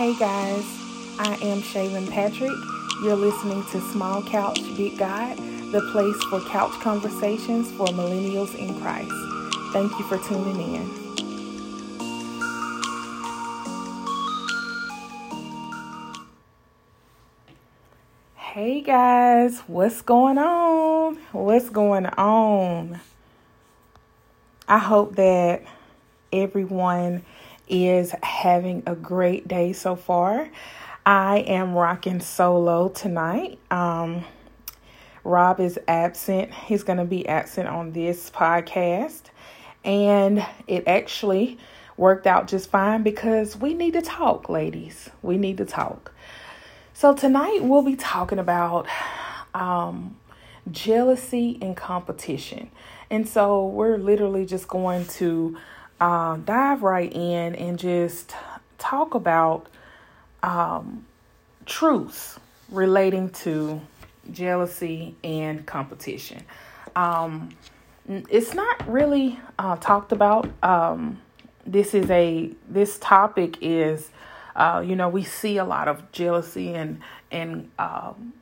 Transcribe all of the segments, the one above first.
Hey guys, I am Shaylin Patrick. You're listening to Small Couch Big God, the place for couch conversations for millennials in Christ. Thank you for tuning in. Hey guys, what's going on? What's going on? I hope that everyone is having a great day so far. I am rocking solo tonight. Um, Rob is absent. He's going to be absent on this podcast. And it actually worked out just fine because we need to talk, ladies. We need to talk. So, tonight we'll be talking about um, jealousy and competition. And so, we're literally just going to uh, dive right in and just talk about um, truths relating to jealousy and competition. Um, it's not really uh, talked about. Um, this is a this topic is, uh, you know, we see a lot of jealousy and and um,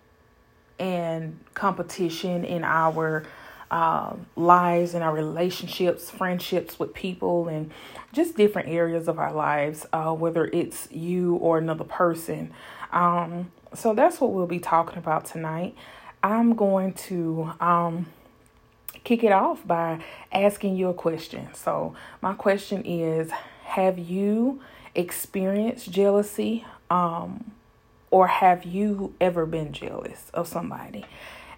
and competition in our uh, lives and our relationships, friendships with people, and just different areas of our lives, uh, whether it's you or another person. Um, so that's what we'll be talking about tonight. I'm going to um, kick it off by asking you a question. So, my question is Have you experienced jealousy? Um, or have you ever been jealous of somebody?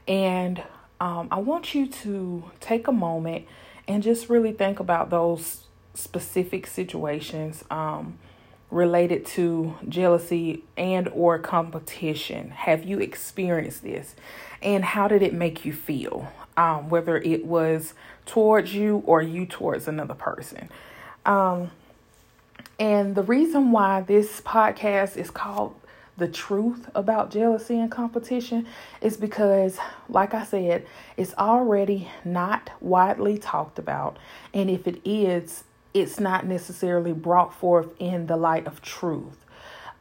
And um, I want you to take a moment and just really think about those specific situations um, related to jealousy and or competition. Have you experienced this, and how did it make you feel? Um, whether it was towards you or you towards another person. Um, and the reason why this podcast is called the truth about jealousy and competition is because, like I said, it's already not widely talked about. And if it is, it's not necessarily brought forth in the light of truth.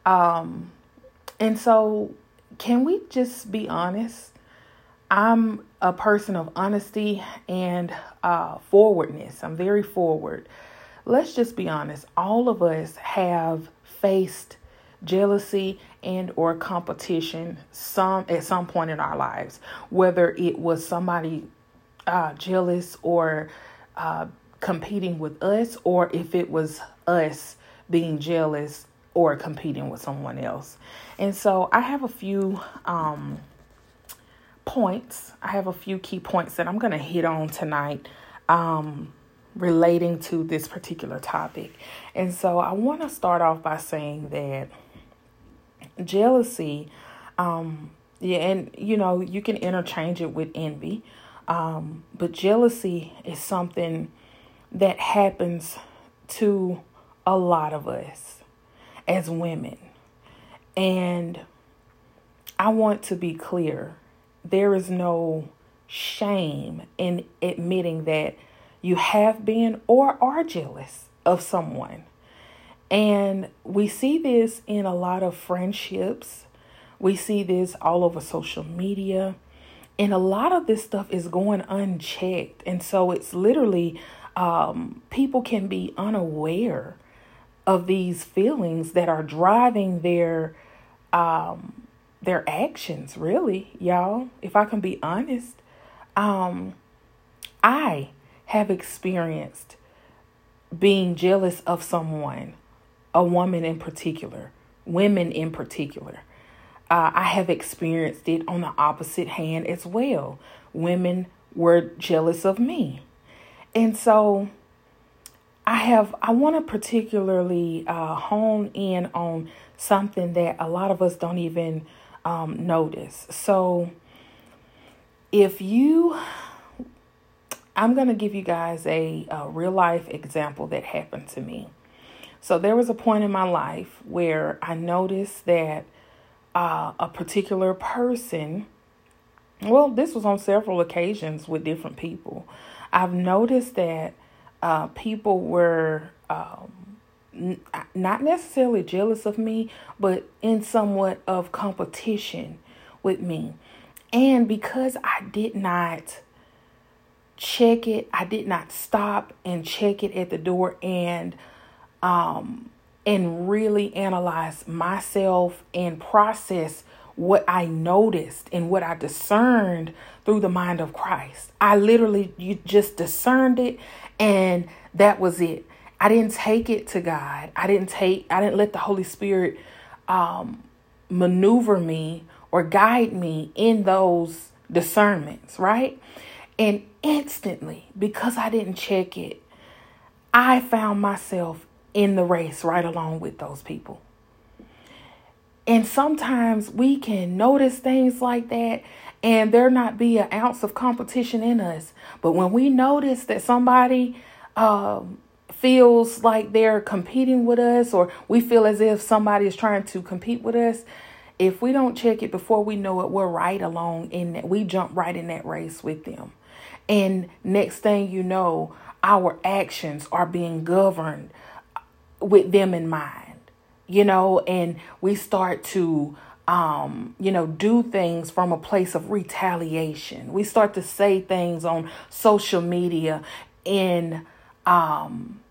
Um, and so, can we just be honest? I'm a person of honesty and uh, forwardness. I'm very forward. Let's just be honest. All of us have faced jealousy and or competition some at some point in our lives whether it was somebody uh, jealous or uh, competing with us or if it was us being jealous or competing with someone else. And so i have a few um, points. I have a few key points that i'm going to hit on tonight um, relating to this particular topic. And so i want to start off by saying that jealousy um yeah and you know you can interchange it with envy um but jealousy is something that happens to a lot of us as women. And i want to be clear there is no shame in admitting that you have been or are jealous of someone and we see this in a lot of friendships. We see this all over social media. And a lot of this stuff is going unchecked. And so it's literally, um, people can be unaware of these feelings that are driving their um their actions really y'all if i can be honest um i have experienced being jealous of someone a woman in particular, women in particular. Uh, I have experienced it on the opposite hand as well. Women were jealous of me. And so I have, I want to particularly uh, hone in on something that a lot of us don't even um, notice. So if you, I'm going to give you guys a, a real life example that happened to me. So there was a point in my life where I noticed that uh, a particular person, well, this was on several occasions with different people. I've noticed that uh, people were um, n- not necessarily jealous of me, but in somewhat of competition with me. And because I did not check it, I did not stop and check it at the door and um and really analyze myself and process what I noticed and what I discerned through the mind of Christ. I literally you just discerned it and that was it. I didn't take it to God. I didn't take I didn't let the Holy Spirit um maneuver me or guide me in those discernments, right? And instantly, because I didn't check it, I found myself in the race right along with those people. And sometimes we can notice things like that and there not be an ounce of competition in us. But when we notice that somebody um, feels like they're competing with us, or we feel as if somebody is trying to compete with us, if we don't check it before we know it, we're right along in that. We jump right in that race with them. And next thing you know, our actions are being governed with them in mind you know, and we start to um, you know, do things from a place of retaliation. We start to say things on social media in um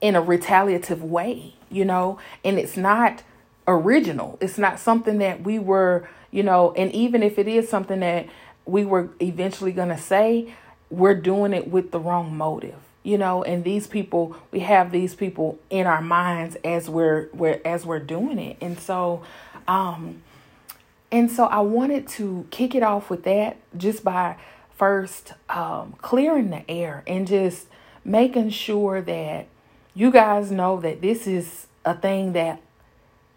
in a retaliative way, you know, and it's not original. It's not something that we were, you know, and even if it is something that we were eventually going to say, we're doing it with the wrong motive you know and these people we have these people in our minds as we're, we're as we're doing it. And so um and so i wanted to kick it off with that just by first um clearing the air and just making sure that you guys know that this is a thing that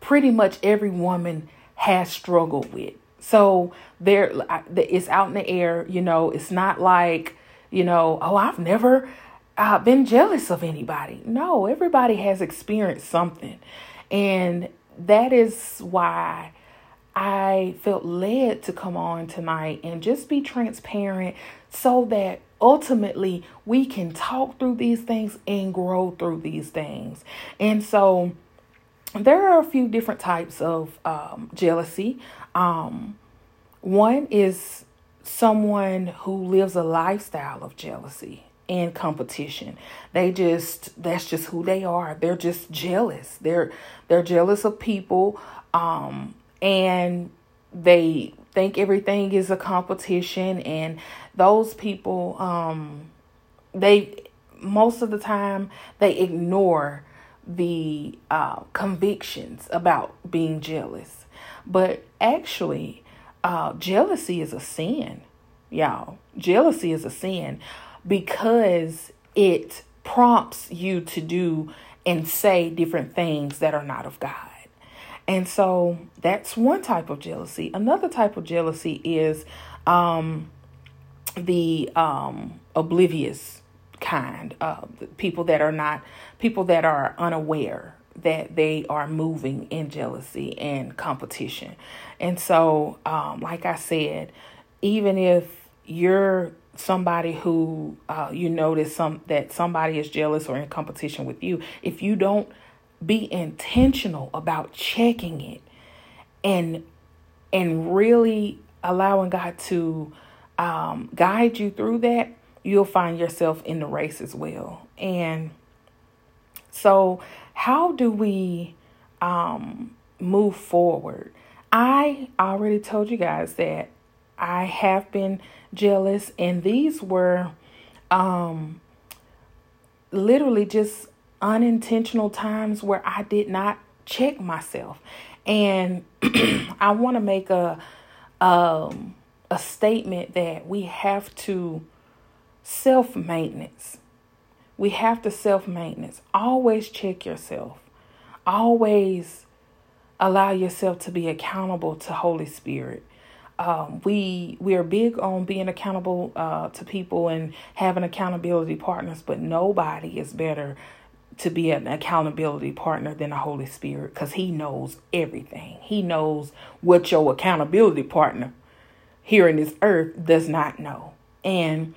pretty much every woman has struggled with. So there it's out in the air you know it's not like you know oh i've never uh, been jealous of anybody. No, everybody has experienced something. And that is why I felt led to come on tonight and just be transparent so that ultimately we can talk through these things and grow through these things. And so there are a few different types of um, jealousy. Um, one is someone who lives a lifestyle of jealousy and competition. They just that's just who they are. They're just jealous. They're they're jealous of people um and they think everything is a competition and those people um they most of the time they ignore the uh, convictions about being jealous. But actually, uh, jealousy is a sin, y'all. Jealousy is a sin because it prompts you to do and say different things that are not of God. And so that's one type of jealousy. Another type of jealousy is um, the um, oblivious kind, uh, people that are not, people that are unaware that they are moving in jealousy and competition. And so, um, like I said, even if you're somebody who uh, you notice some that somebody is jealous or in competition with you, if you don't be intentional about checking it and and really allowing God to um, guide you through that, you'll find yourself in the race as well. And so, how do we um, move forward? I already told you guys that I have been jealous, and these were um, literally just unintentional times where I did not check myself. And I want to make a um, a statement that we have to self maintenance. We have to self maintenance. Always check yourself. Always allow yourself to be accountable to Holy Spirit um, we we are big on being accountable uh, to people and having accountability partners, but nobody is better to be an accountability partner than the Holy Spirit because He knows everything. He knows what your accountability partner here in this earth does not know, and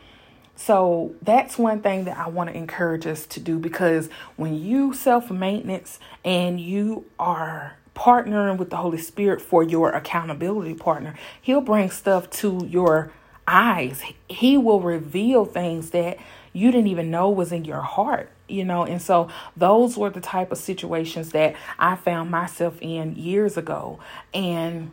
So that's one thing that I want to encourage us to do because when you self maintenance and you are partnering with the Holy Spirit for your accountability partner, He'll bring stuff to your eyes. He will reveal things that you didn't even know was in your heart, you know. And so those were the type of situations that I found myself in years ago. And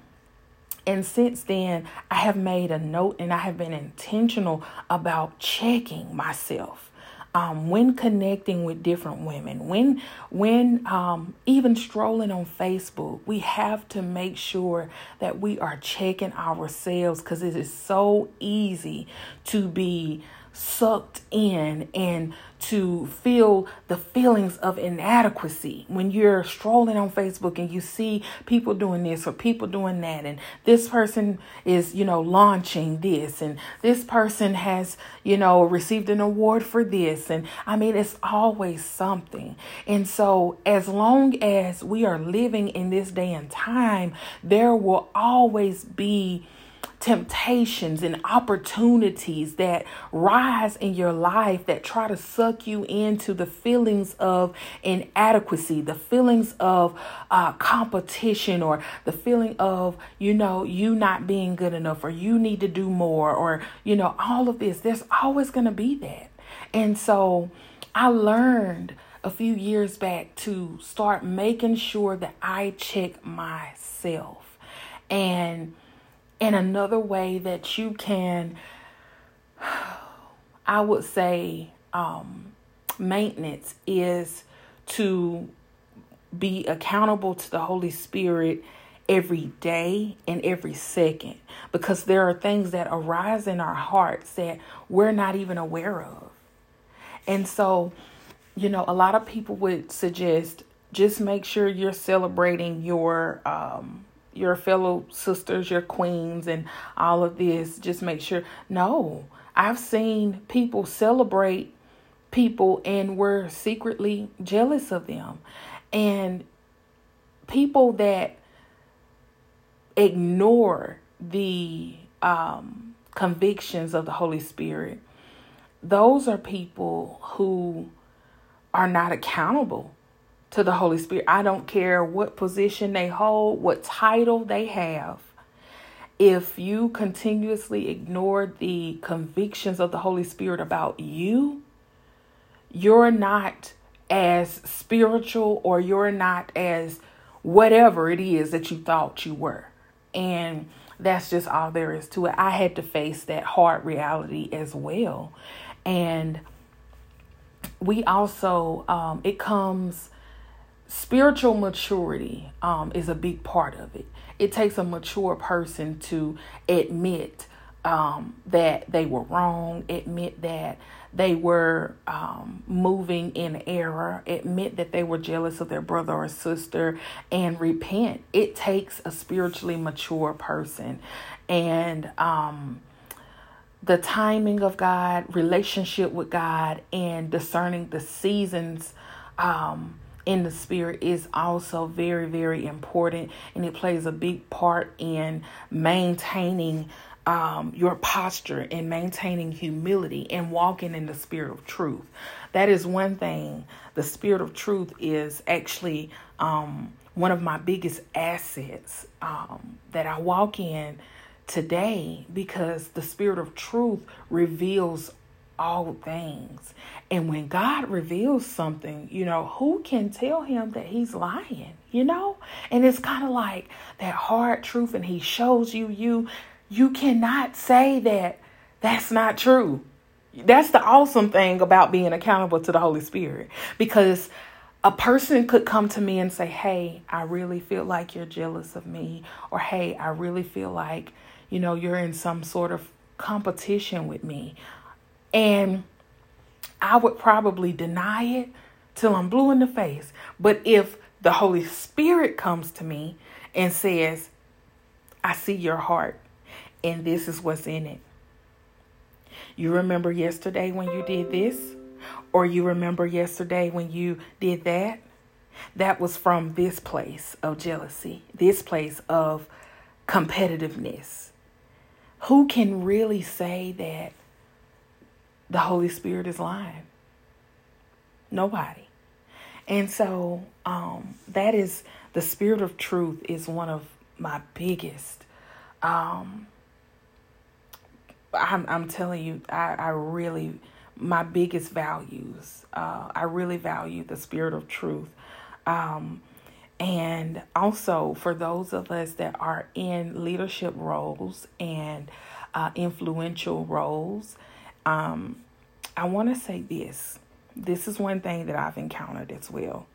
and since then, I have made a note and I have been intentional about checking myself um, when connecting with different women, when when um, even strolling on Facebook, we have to make sure that we are checking ourselves because it is so easy to be sucked in and to feel the feelings of inadequacy. When you're strolling on Facebook and you see people doing this or people doing that and this person is you know launching this and this person has you know received an award for this and I mean it's always something. And so as long as we are living in this day and time there will always be temptations and opportunities that rise in your life that try to suck you into the feelings of inadequacy, the feelings of uh, competition, or the feeling of, you know, you not being good enough, or you need to do more, or, you know, all of this. There's always going to be that. And so I learned a few years back to start making sure that I check myself. And and another way that you can, I would say, um, maintenance is to be accountable to the Holy Spirit every day and every second because there are things that arise in our hearts that we're not even aware of. And so, you know, a lot of people would suggest just make sure you're celebrating your um, your fellow sisters, your queens, and all of this. Just make sure. No, I've seen people celebrate people and we're secretly jealous of them. And people that ignore the um, convictions of the Holy Spirit, those are people who are not accountable to the Holy Spirit. I don't care what position they hold, what title they have. If you continuously ignore the convictions of the Holy Spirit about you, you're not as spiritual or you're not as whatever it is that you thought you were. And that's just all there is to it. I had to face that hard reality as well. And we also, um, it comes spiritual maturity um, is a big part of it. It takes a mature person to admit um, that they were wrong, admit that they were um, moving in error, admit that they were jealous of their brother or sister, and repent. It takes a spiritually mature person. And um, the timing of God, relationship with God, and discerning the seasons. Um, in the spirit is also very, very important, and it plays a big part in maintaining um, your posture and maintaining humility and walking in the spirit of truth. That is one thing. The spirit of truth is actually um, one of my biggest assets um, that I walk in today because the spirit of truth reveals all things. And when God reveals something, you know, who can tell him that he's lying, you know? And it's kind of like that hard truth and he shows you you you cannot say that that's not true. That's the awesome thing about being accountable to the Holy Spirit because a person could come to me and say, "Hey, I really feel like you're jealous of me," or "Hey, I really feel like, you know, you're in some sort of competition with me." And I would probably deny it till I'm blue in the face. But if the Holy Spirit comes to me and says, I see your heart, and this is what's in it. You remember yesterday when you did this? Or you remember yesterday when you did that? That was from this place of jealousy, this place of competitiveness. Who can really say that the Holy Spirit is lying. Nobody. And so um, that is the spirit of truth is one of my biggest. Um, I'm, I'm telling you, I, I really, my biggest values. Uh, I really value the spirit of truth. Um, and also for those of us that are in leadership roles and uh, influential roles, um, I want to say this. This is one thing that I've encountered as well.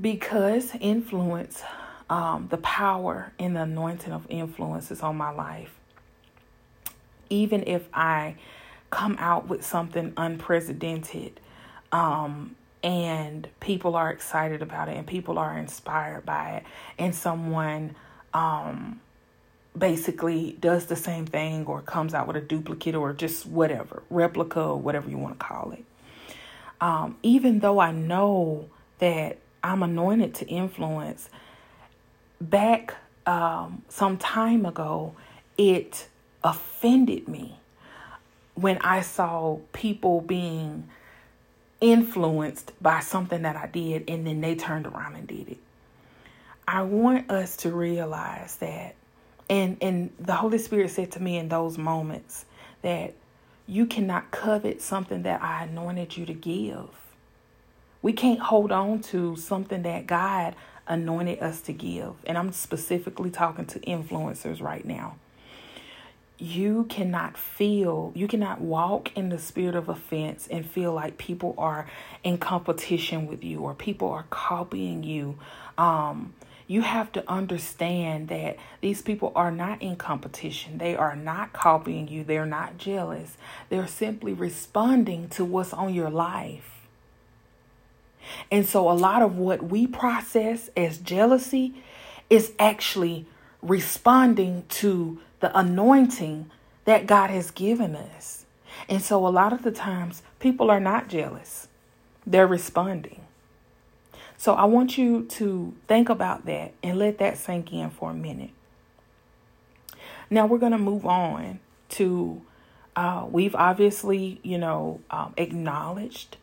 Because influence, um, the power and the anointing of influence is on my life. Even if I come out with something unprecedented, um, and people are excited about it and people are inspired by it and someone um basically does the same thing or comes out with a duplicate or just whatever replica or whatever you want to call it um even though i know that i'm anointed to influence back um some time ago it offended me when i saw people being influenced by something that I did and then they turned around and did it. I want us to realize that and and the Holy Spirit said to me in those moments that you cannot covet something that I anointed you to give. We can't hold on to something that God anointed us to give. And I'm specifically talking to influencers right now you cannot feel, you cannot walk in the spirit of offense and feel like people are in competition with you or people are copying you. Um, you have to understand that these people are not in competition. They are not copying you. They're not jealous. They're simply responding to what's on your life. And so, a lot of what we process as jealousy is actually responding to the anointing that God has given us. And so, a lot of the times, people are not jealous, they're responding. So, I want you to think about that and let that sink in for a minute. Now, we're going to move on to, uh, we've obviously, you know, um, acknowledged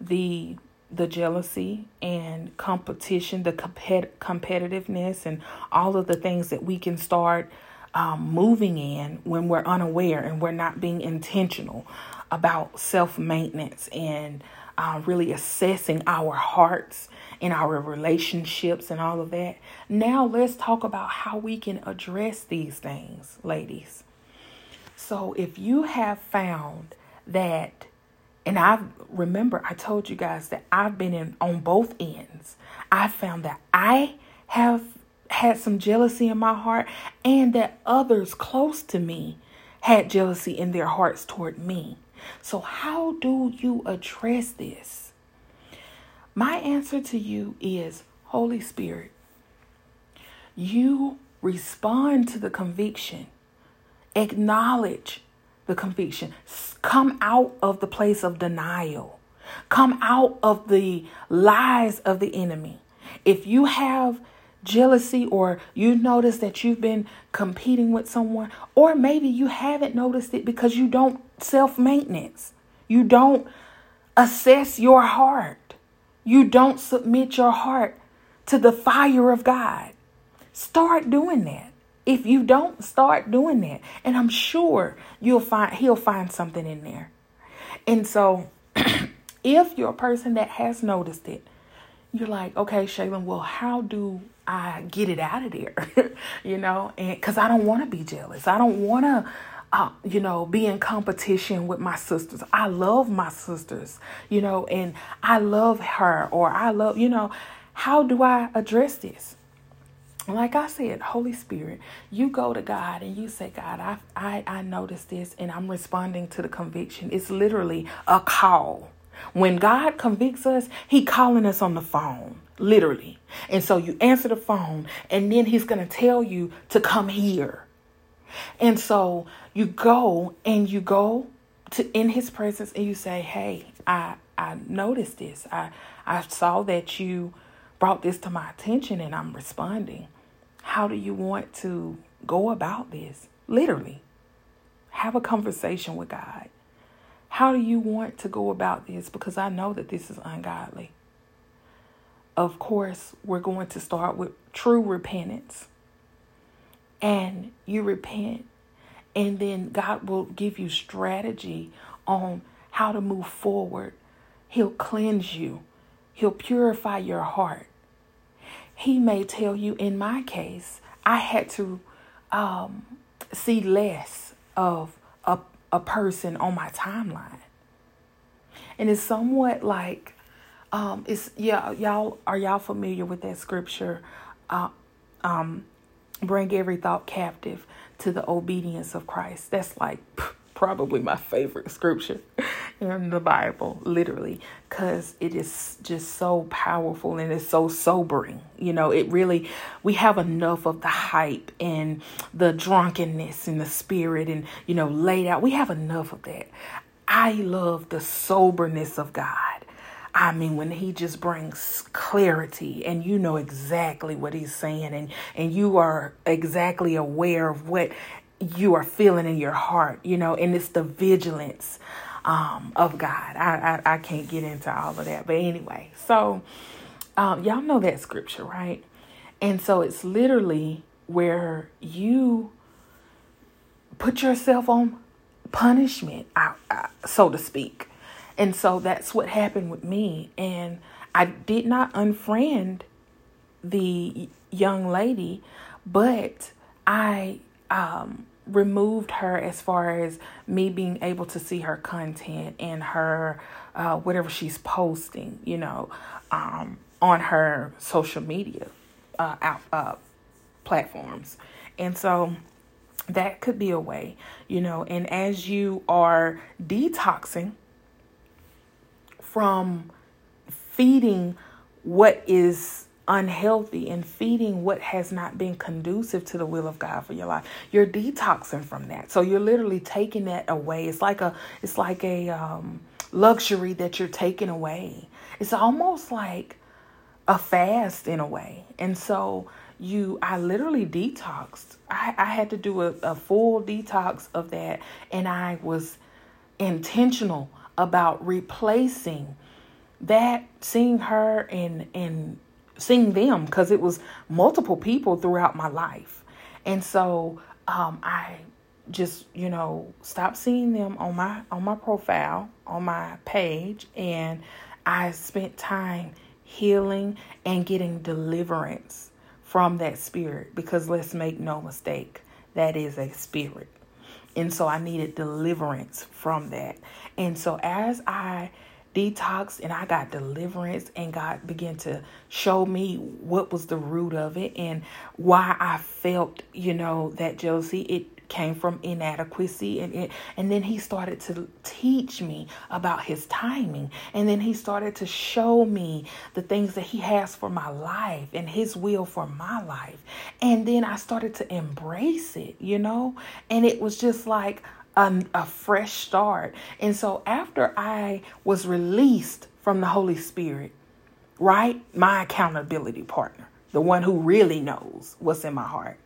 the the jealousy and competition, the compet- competitiveness, and all of the things that we can start um, moving in when we're unaware and we're not being intentional about self maintenance and uh, really assessing our hearts and our relationships and all of that. Now, let's talk about how we can address these things, ladies. So, if you have found that, and I remember I told you guys that I've been in on both ends, I found that I have had some jealousy in my heart and that others close to me had jealousy in their hearts toward me. So, how do you address this? My answer to you is Holy Spirit, you respond to the conviction, acknowledge the conviction, come out of the place of denial, come out of the lies of the enemy. If you have jealousy or you notice that you've been competing with someone or maybe you haven't noticed it because you don't self-maintenance. You don't assess your heart. You don't submit your heart to the fire of god. Start doing that. If you don't start doing that. And i'm sure you'll find he'll find something in there. And so if you're a person that has noticed it you're like, okay, Shaylin, well, how do I get it out of there? you know, and because I don't want to be jealous. I don't want to, uh, you know, be in competition with my sisters. I love my sisters, you know, and I love her or I love, you know, how do I address this? Like I said, Holy Spirit, you go to God and you say, God, I I I noticed this and I'm responding to the conviction. It's literally a call when God convicts us, He calling us on the phone, literally. And so you answer the phone, and then He's going to tell you to come here. And so you go and you go to in His presence, and you say, "Hey, I I noticed this. I I saw that you brought this to my attention, and I'm responding. How do you want to go about this? Literally, have a conversation with God." How do you want to go about this? Because I know that this is ungodly. Of course, we're going to start with true repentance. And you repent, and then God will give you strategy on how to move forward. He'll cleanse you, He'll purify your heart. He may tell you, in my case, I had to um, see less of a, a person on my timeline. And it's somewhat like, um, it's yeah, y'all are y'all familiar with that scripture? Uh, um, bring every thought captive to the obedience of Christ. That's like probably my favorite scripture in the Bible, literally, because it is just so powerful and it's so sobering. You know, it really, we have enough of the hype and the drunkenness and the spirit and, you know, laid out. We have enough of that. I love the soberness of God. I mean, when he just brings clarity and you know exactly what he's saying and, and you are exactly aware of what you are feeling in your heart, you know, and it's the vigilance um, of God. I, I, I can't get into all of that, but anyway, so um, y'all know that scripture, right? And so it's literally where you put yourself on punishment, so to speak. And so that's what happened with me. And I did not unfriend the young lady, but I um, removed her as far as me being able to see her content and her uh, whatever she's posting, you know, um, on her social media uh, out, uh, platforms. And so that could be a way, you know, and as you are detoxing from feeding what is unhealthy and feeding what has not been conducive to the will of God for your life. You're detoxing from that. So you're literally taking that away. It's like a it's like a um, luxury that you're taking away. It's almost like a fast in a way. And so you I literally detoxed. I, I had to do a, a full detox of that and I was intentional about replacing that seeing her and and seeing them because it was multiple people throughout my life. And so um, I just, you know, stopped seeing them on my on my profile, on my page, and I spent time healing and getting deliverance from that spirit because let's make no mistake, that is a spirit. And so I needed deliverance from that. And so as I detoxed and I got deliverance and God began to show me what was the root of it and why I felt, you know, that jealousy. It came from inadequacy and it, and then he started to teach me about his timing and then he started to show me the things that he has for my life and his will for my life and then I started to embrace it you know and it was just like a, a fresh start. And so after I was released from the Holy Spirit, right? My accountability partner, the one who really knows what's in my heart.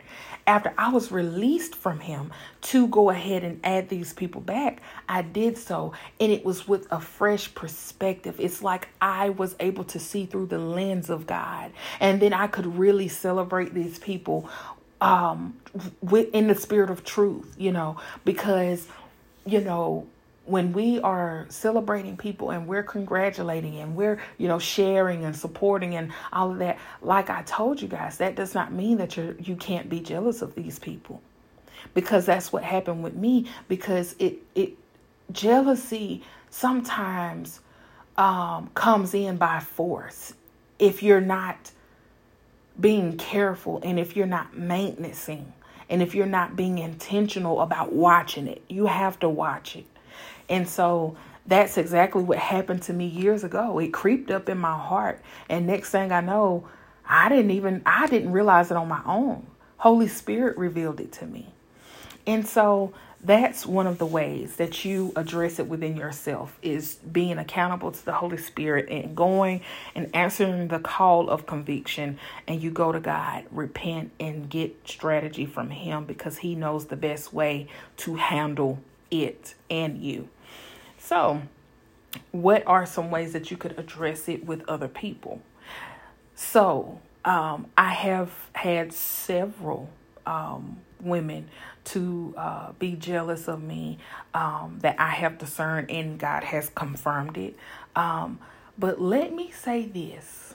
After I was released from him to go ahead and add these people back, I did so. And it was with a fresh perspective. It's like I was able to see through the lens of God. And then I could really celebrate these people um with in the spirit of truth you know because you know when we are celebrating people and we're congratulating and we're you know sharing and supporting and all of that like i told you guys that does not mean that you you can't be jealous of these people because that's what happened with me because it it jealousy sometimes um comes in by force if you're not being careful and if you're not maintaining and if you're not being intentional about watching it, you have to watch it. And so that's exactly what happened to me years ago. It creeped up in my heart. And next thing I know, I didn't even I didn't realize it on my own. Holy Spirit revealed it to me. And so that's one of the ways that you address it within yourself is being accountable to the holy spirit and going and answering the call of conviction and you go to god repent and get strategy from him because he knows the best way to handle it and you So, what are some ways that you could address it with other people? So, um, I have had several um, women to uh, be jealous of me um, that I have discerned and God has confirmed it. Um, but let me say this,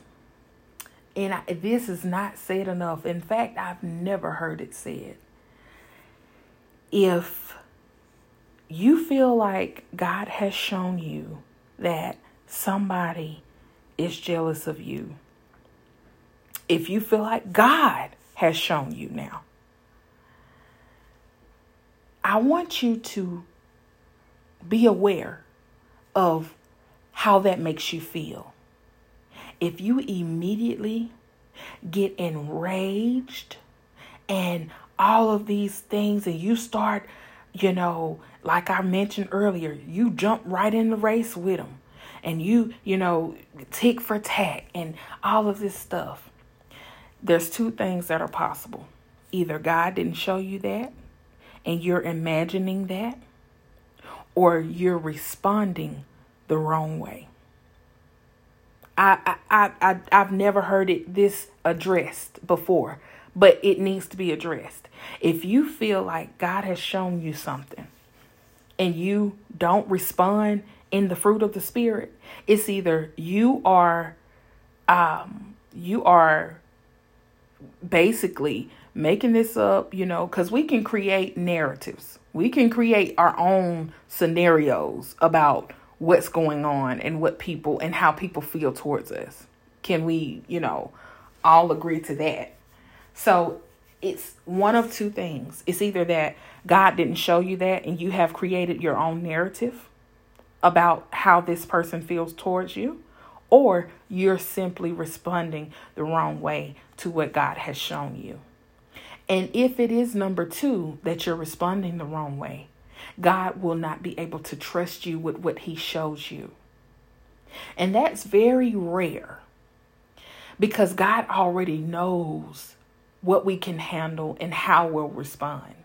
and I, this is not said enough. In fact, I've never heard it said. If you feel like God has shown you that somebody is jealous of you, if you feel like God has shown you now, I want you to be aware of how that makes you feel. If you immediately get enraged and all of these things, and you start, you know, like I mentioned earlier, you jump right in the race with them and you, you know, tick for tack and all of this stuff there's two things that are possible. Either God didn't show you that and you're imagining that, or you're responding the wrong way. I, I, I, I, have never heard it this addressed before, but it needs to be addressed. If you feel like God has shown you something and you don't respond in the fruit of the Spirit, it's either you are, um, you are basically making this up, you know, because we can create narratives. We can create our own scenarios about what's going on and what people and how people feel towards us. Can we, you know, all agree to that? So it's one of two things. It's either that God didn't show you that and you have created your own narrative about how this person feels towards you, or you're simply responding the wrong way to what God has shown you. And if it is number two, that you're responding the wrong way, God will not be able to trust you with what He shows you. And that's very rare because God already knows what we can handle and how we'll respond.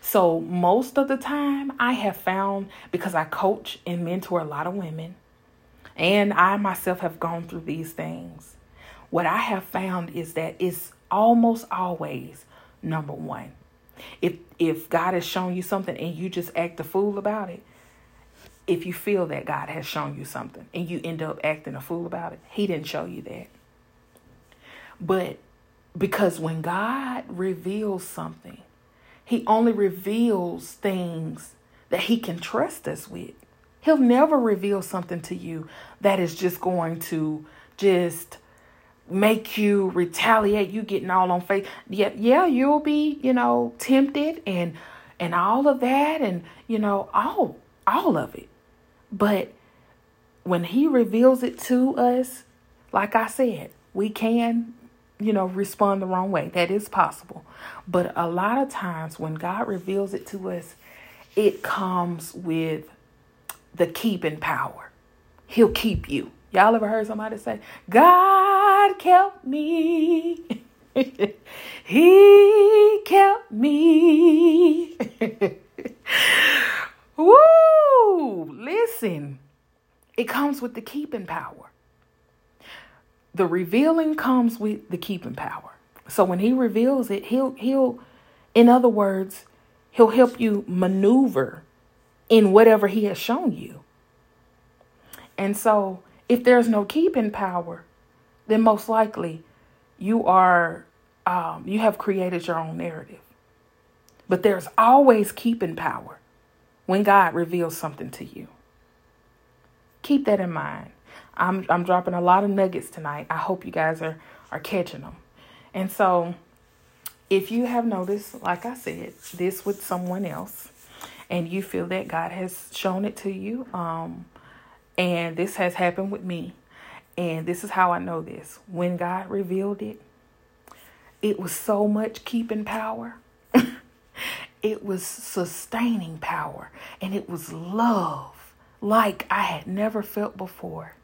So, most of the time, I have found because I coach and mentor a lot of women, and I myself have gone through these things. What I have found is that it's almost always number one. If if God has shown you something and you just act a fool about it, if you feel that God has shown you something and you end up acting a fool about it, He didn't show you that. But because when God reveals something, He only reveals things that He can trust us with. He'll never reveal something to you that is just going to just make you retaliate you getting all on faith yeah yeah you'll be you know tempted and and all of that and you know all all of it but when he reveals it to us like i said we can you know respond the wrong way that is possible but a lot of times when god reveals it to us it comes with the keeping power he'll keep you Y'all ever heard somebody say, God kept me? he kept me. Woo! Listen, it comes with the keeping power. The revealing comes with the keeping power. So when he reveals it, he'll he'll in other words, he'll help you maneuver in whatever he has shown you. And so if there's no keeping power, then most likely you are um, you have created your own narrative. But there's always keeping power when God reveals something to you. Keep that in mind. I'm I'm dropping a lot of nuggets tonight. I hope you guys are are catching them. And so if you have noticed, like I said, this with someone else and you feel that God has shown it to you, um, and this has happened with me. And this is how I know this. When God revealed it, it was so much keeping power. it was sustaining power. And it was love like I had never felt before.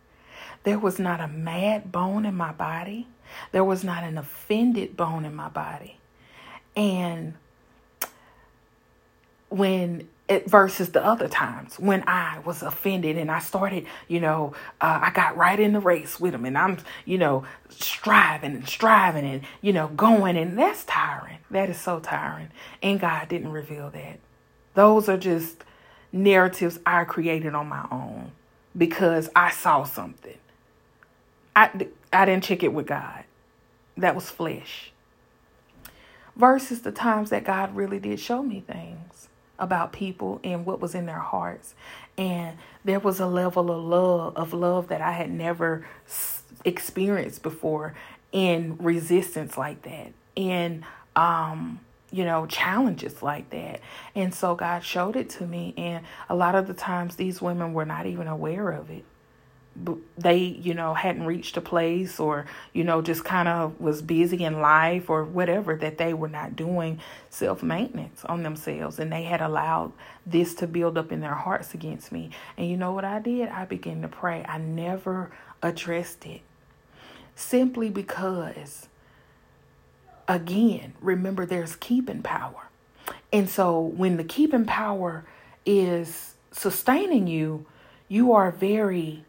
There was not a mad bone in my body. There was not an offended bone in my body. And when it versus the other times when I was offended and I started, you know, uh, I got right in the race with them and I'm, you know, striving and striving and, you know, going and that's tiring. That is so tiring. And God didn't reveal that. Those are just narratives I created on my own because I saw something. I, I didn't check it with God. That was flesh. Versus the times that God really did show me things about people and what was in their hearts. And there was a level of love of love that I had never experienced before in resistance like that. In um you know, challenges like that. And so God showed it to me. And a lot of the times, these women were not even aware of it they you know hadn't reached a place or you know just kind of was busy in life or whatever that they were not doing self maintenance on themselves. And they had allowed this to build up in their hearts against me. And you know what I did? I began to pray. I never addressed it. Simply because again remember there's keeping power. And so when the keeping power is sustaining you you are very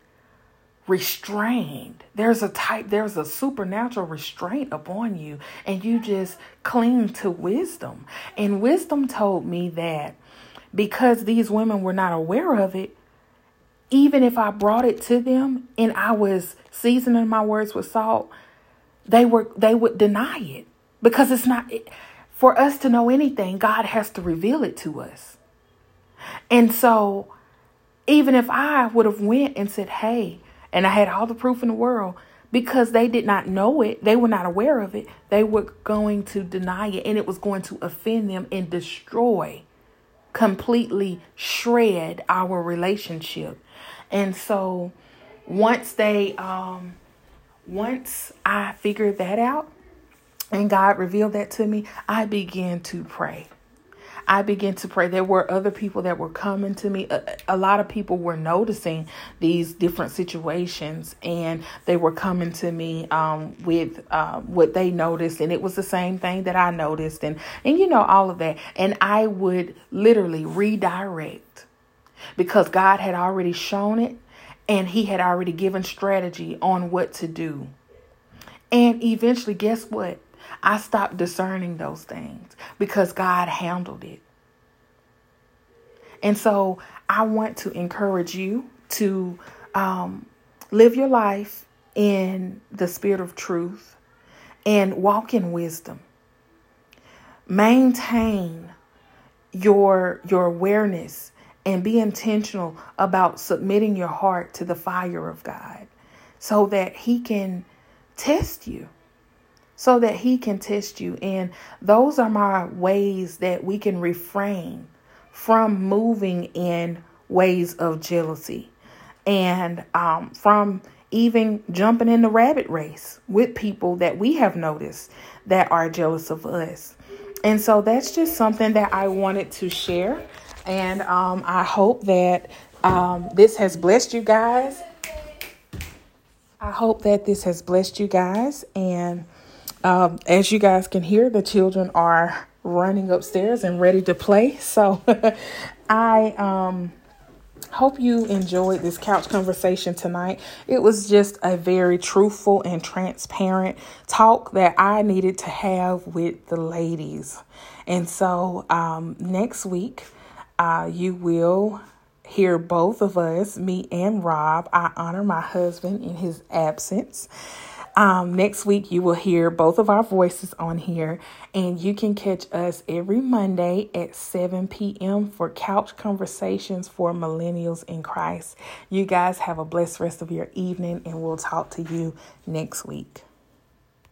restrained. There's a type, there's a supernatural restraint upon you, and you just cling to wisdom. And wisdom told me that because these women were not aware of it, even if I brought it to them and I was seasoning my words with salt, they were they would deny it because it's not for us to know anything. God has to reveal it to us, and so even if I would have went and said, "Hey," and I had all the proof in the world because they did not know it, they were not aware of it, they were going to deny it and it was going to offend them and destroy, completely shred our relationship. And so once they um once I figured that out and God revealed that to me, I began to pray. I began to pray. There were other people that were coming to me. A, a, lot of people were noticing these different situations and they were coming to me um, with uh, what they noticed. And it was the same thing that I noticed. And, and you know, all of that. And I would literally redirect because God had already shown it and He had already given strategy on what to do. And eventually, guess what? I stopped discerning those things because God handled it. And so I want to encourage you to um, live your life in the spirit of truth and walk in wisdom. Maintain your your awareness and be intentional about submitting your heart to the fire of God so that he can test you so that he can test you. And those are my ways that we can refrain from moving in ways of jealousy and um, from even jumping in the rabbit race with people that we have noticed that are jealous of us. And so that's just something that I wanted to share. And um, I hope that um, this has blessed you guys. I hope that this has blessed you guys. And um, as you guys can hear, the children are running upstairs and ready to play. So I um, hope you enjoyed this couch conversation tonight. It was just a very truthful and transparent talk that I needed to have with the ladies. And so um, next week, uh, you will hear both of us, me and Rob. I honor my husband in his absence. Um, next week, you will hear both of our voices on here, and you can catch us every Monday at 7 p.m. for Couch Conversations for Millennials in Christ. You guys have a blessed rest of your evening, and we'll talk to you next week.